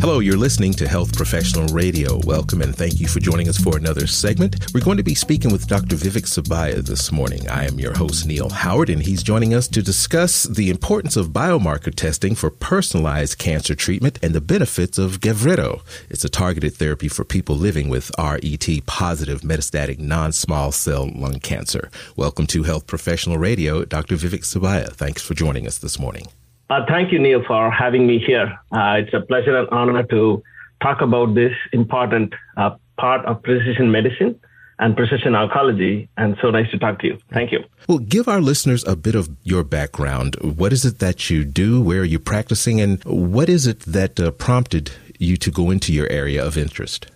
Hello, you're listening to Health Professional Radio. Welcome and thank you for joining us for another segment. We're going to be speaking with Dr. Vivek Subbiah this morning. I am your host, Neil Howard, and he's joining us to discuss the importance of biomarker testing for personalized cancer treatment and the benefits of Gavreto. It's a targeted therapy for people living with RET positive metastatic non small cell lung cancer. Welcome to Health Professional Radio, Dr. Vivek Subbiah. Thanks for joining us this morning. Uh, thank you, Neil, for having me here. Uh, it's a pleasure and honor to talk about this important uh, part of precision medicine and precision oncology. And so nice to talk to you. Thank you. Well, give our listeners a bit of your background. What is it that you do? Where are you practicing? And what is it that uh, prompted you to go into your area of interest?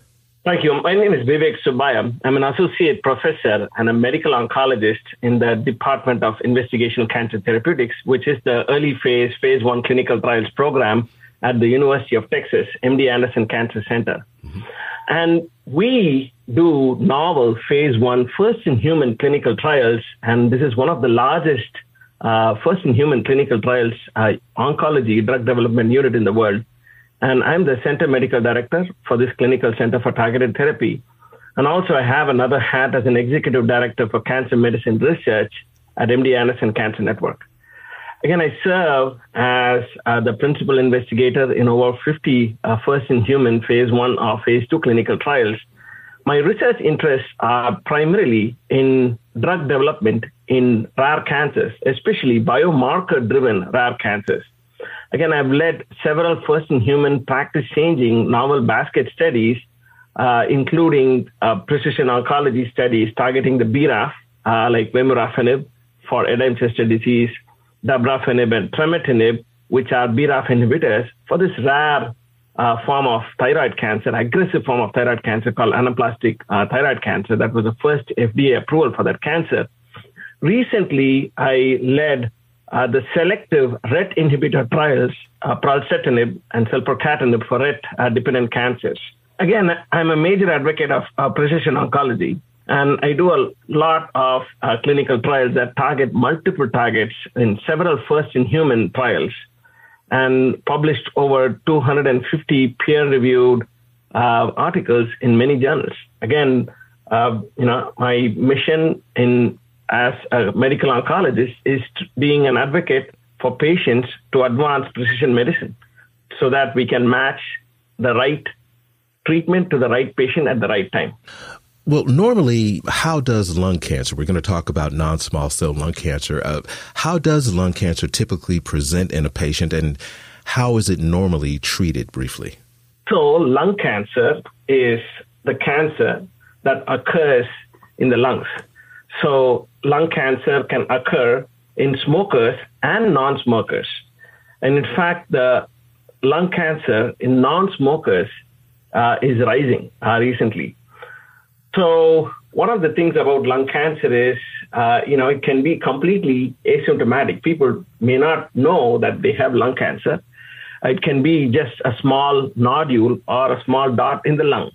Thank you. My name is Vivek Subbiah. I'm an associate professor and a medical oncologist in the Department of Investigational Cancer Therapeutics, which is the early phase, phase one clinical trials program at the University of Texas, MD Anderson Cancer Center. Mm-hmm. And we do novel phase one, first in human clinical trials. And this is one of the largest uh, first in human clinical trials uh, oncology drug development unit in the world. And I'm the center medical director for this clinical center for targeted therapy. And also I have another hat as an executive director for cancer medicine research at MD Anderson Cancer Network. Again, I serve as uh, the principal investigator in over 50 uh, first in human phase one or phase two clinical trials. My research interests are primarily in drug development in rare cancers, especially biomarker driven rare cancers. Again, I've led several first in human practice changing novel basket studies, uh, including uh, precision oncology studies targeting the BRAF, uh, like vemurafenib for Erdheim-Chester disease, dabrafenib and trametinib, which are BRAF inhibitors for this rare uh, form of thyroid cancer, aggressive form of thyroid cancer called anaplastic uh, thyroid cancer. That was the first FDA approval for that cancer. Recently, I led uh, the selective RET inhibitor trials, uh, pralsetinib and selpercatinib for RET-dependent uh, cancers. Again, I'm a major advocate of uh, precision oncology, and I do a lot of uh, clinical trials that target multiple targets in several first-in-human trials, and published over 250 peer-reviewed uh, articles in many journals. Again, you know, my mission in as a medical oncologist is being an advocate for patients to advance precision medicine so that we can match the right treatment to the right patient at the right time. Well, normally, how does lung cancer, we're going to talk about non small cell lung cancer, uh, how does lung cancer typically present in a patient and how is it normally treated briefly? So, lung cancer is the cancer that occurs in the lungs. So lung cancer can occur in smokers and non-smokers. And in fact, the lung cancer in non-smokers uh, is rising uh, recently. So one of the things about lung cancer is, uh, you know, it can be completely asymptomatic. People may not know that they have lung cancer. It can be just a small nodule or a small dot in the lung.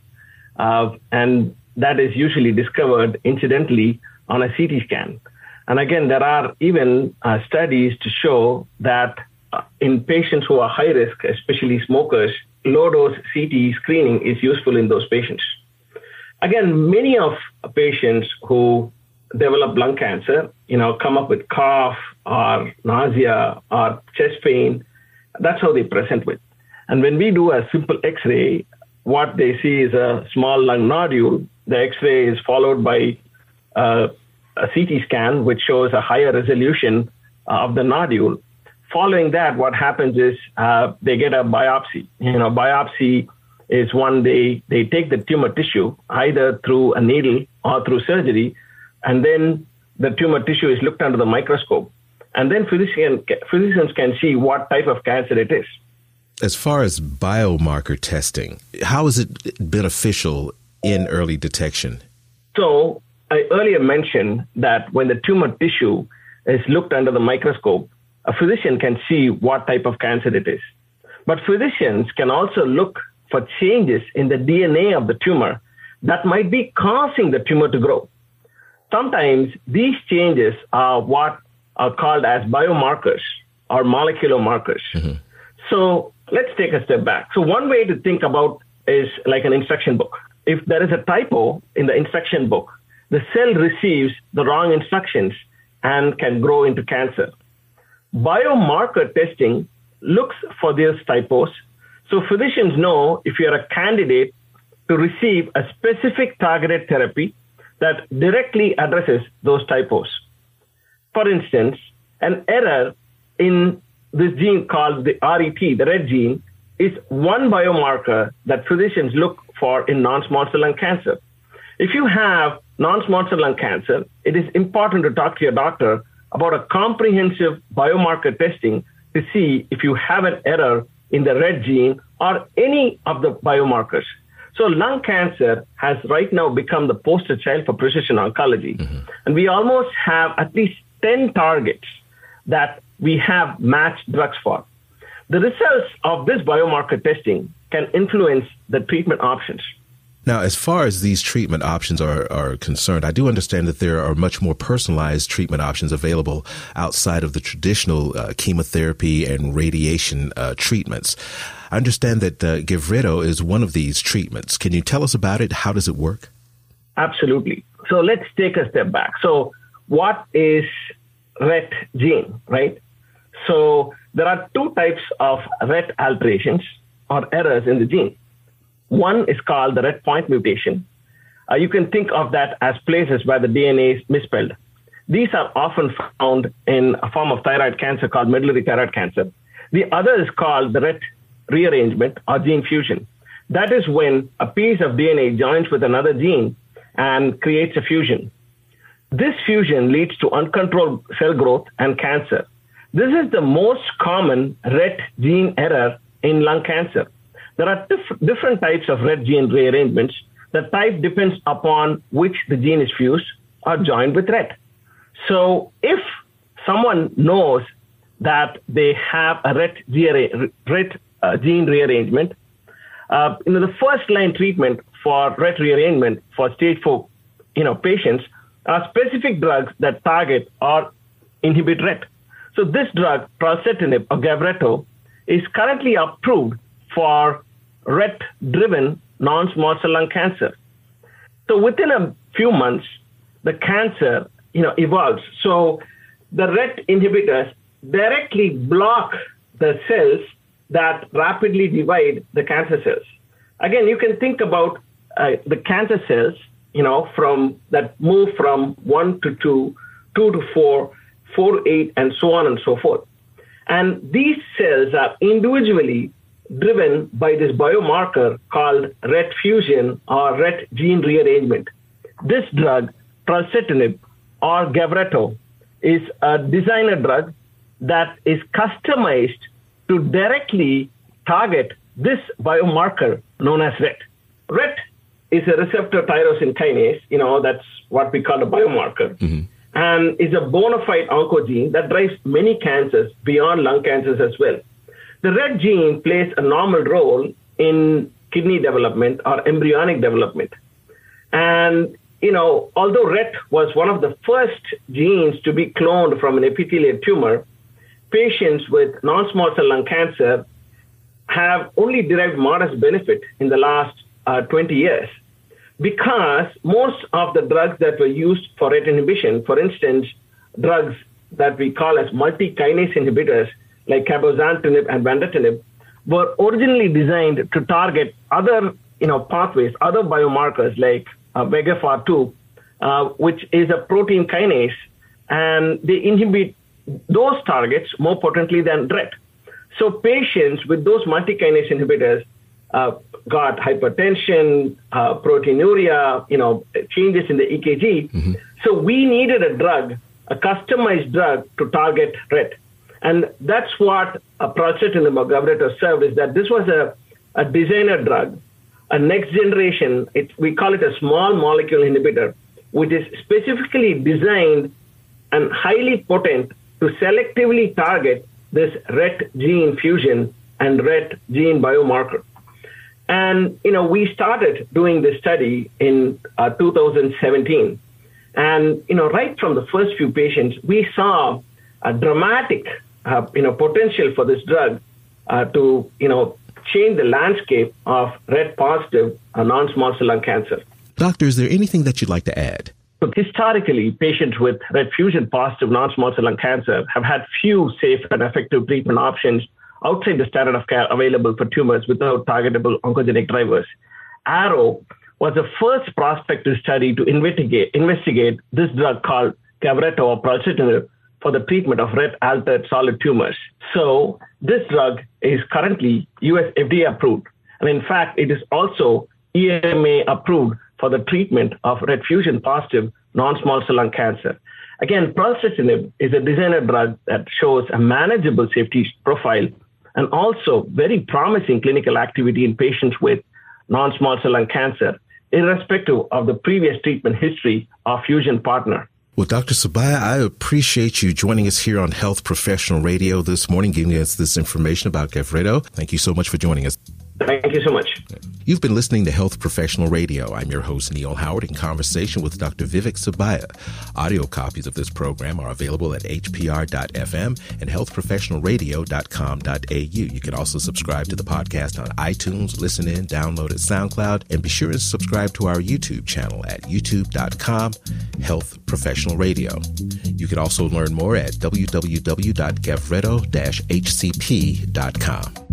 Uh, and that is usually discovered incidentally on a CT scan. And again, there are even uh, studies to show that uh, in patients who are high risk, especially smokers, low dose CT screening is useful in those patients. Again, many of patients who develop lung cancer, you know, come up with cough or nausea or chest pain. That's how they present with. And when we do a simple X-ray, what they see is a small lung nodule. The X-ray is followed by uh, a CT scan, which shows a higher resolution uh, of the nodule. Following that, what happens is uh, they get a biopsy. You know, biopsy is one they they take the tumor tissue either through a needle or through surgery, and then the tumor tissue is looked under the microscope, and then physician, physicians can see what type of cancer it is. As far as biomarker testing, how is it beneficial in early detection? So I earlier mentioned that when the tumor tissue is looked under the microscope, a physician can see what type of cancer it is. But physicians can also look for changes in the DNA of the tumor that might be causing the tumor to grow. Sometimes these changes are what are called as biomarkers or molecular markers. Mm-hmm. So let's take a step back. So one way to think about is like an instruction book. If there is a typo in the instruction book, the cell receives the wrong instructions and can grow into cancer. Biomarker testing looks for these typos, so physicians know if you're a candidate to receive a specific targeted therapy that directly addresses those typos. For instance, an error in this gene called the RET, the RET gene, is one biomarker that physicians look for in non-small cell lung cancer. If you have non-small cell lung cancer, it is important to talk to your doctor about a comprehensive biomarker testing to see if you have an error in the RET gene or any of the biomarkers. So lung cancer has right now become the poster child for precision oncology. Mm-hmm. And we almost have at least 10 targets that we have matched drugs for. The results of this biomarker testing can influence the treatment options. Now, as far as these treatment options are, are concerned, I do understand that there are much more personalized treatment options available outside of the traditional uh, chemotherapy and radiation uh, treatments. I understand that uh, Gavreto is one of these treatments. Can you tell us about it? How does it work? Absolutely. So let's take a step back. So, what is RET gene, right? So, there are two types of RET alterations or errors in the gene. One is called the RET point mutation. Uh, you can think of that as places where the DNA is misspelled. These are often found in a form of thyroid cancer called medullary thyroid cancer. The other is called the RET rearrangement or gene fusion. That is when a piece of DNA joins with another gene and creates a fusion. This fusion leads to uncontrolled cell growth and cancer. This is the most common RET gene error in lung cancer. There are diff- different types of RET gene rearrangements. The type depends upon which the gene is fused or joined with RET. So if someone knows that they have a RET, RET uh, gene rearrangement, uh, you know, the first line treatment for RET rearrangement for stage four, you know, patients are specific drugs that target or inhibit RET. So this drug, pralsetinib or Gavreto, is currently approved for RET driven non small cell lung cancer. So within a few months, the cancer you know, evolves. So the RET inhibitors directly block the cells that rapidly divide the cancer cells. Again, you can think about uh, the cancer cells, you know, from that move from one to two, two to four, four to eight, and so on and so forth. And these cells are individually driven by this biomarker called RET fusion or RET gene rearrangement. This drug, pralsetinib or Gavreto, is a designer drug that is customized to directly target this biomarker known as RET. RET is a receptor tyrosine kinase, you know, that's what we call a biomarker, mm-hmm. and is a bona fide oncogene that drives many cancers beyond lung cancers as well. The RET gene plays a normal role in kidney development or embryonic development. And, you know, although RET was one of the first genes to be cloned from an epithelial tumor, patients with non-small cell lung cancer have only derived modest benefit in the last uh, 20 years because most of the drugs that were used for RET inhibition, for instance, drugs that we call as multi-kinase inhibitors, like cabozantinib and vandetanib, were originally designed to target other you know, pathways, other biomarkers like uh, VEGFR2, uh, which is a protein kinase, and they inhibit those targets more potently than RET. So patients with those multi-kinase inhibitors uh, got hypertension, uh, proteinuria, you know, changes in the EKG. Mm-hmm. So we needed a drug, a customized drug to target RET. And that's what a project in the Gavreto served is that this was a, a designer drug, a next generation, it, we call it a small molecule inhibitor, which is specifically designed and highly potent to selectively target this RET gene fusion and RET gene biomarker. And, you know, we started doing this study in uh, 2017. And, you know, right from the first few patients, we saw a dramatic uh, you know, potential for this drug uh, to, you know, change the landscape of RET positive uh, non-small cell lung cancer. Doctor, is there anything that you'd like to add? So historically, patients with RET fusion positive non-small cell lung cancer have had few safe and effective treatment options outside the standard of care available for tumors without targetable oncogenic drivers. ARROW was the first prospective study to investigate, investigate this drug called Gavreto or pralsetinib for the treatment of RET altered solid tumors. So this drug is currently US FDA approved. And in fact, it is also EMA approved for the treatment of RET fusion positive non-small cell lung cancer. Again, pralsetinib is a designer drug that shows a manageable safety profile and also very promising clinical activity in patients with non-small cell lung cancer, irrespective of the previous treatment history of fusion partner. Well, Dr. Subbiah, I appreciate you joining us here on Health Professional Radio this morning, giving us this information about Gavreto. Thank you so much for joining us. Thank you so much. You've been listening to Health Professional Radio. I'm your host, Neil Howard, in conversation with Dr. Vivek Subbiah. Audio copies of this program are available at hpr.fm and healthprofessionalradio.com.au. You can also subscribe to the podcast on iTunes, listen in, download at SoundCloud, and be sure to subscribe to our YouTube channel at youtube.com Health Professional Radio. You can also learn more at www.gavreto-hcp.com.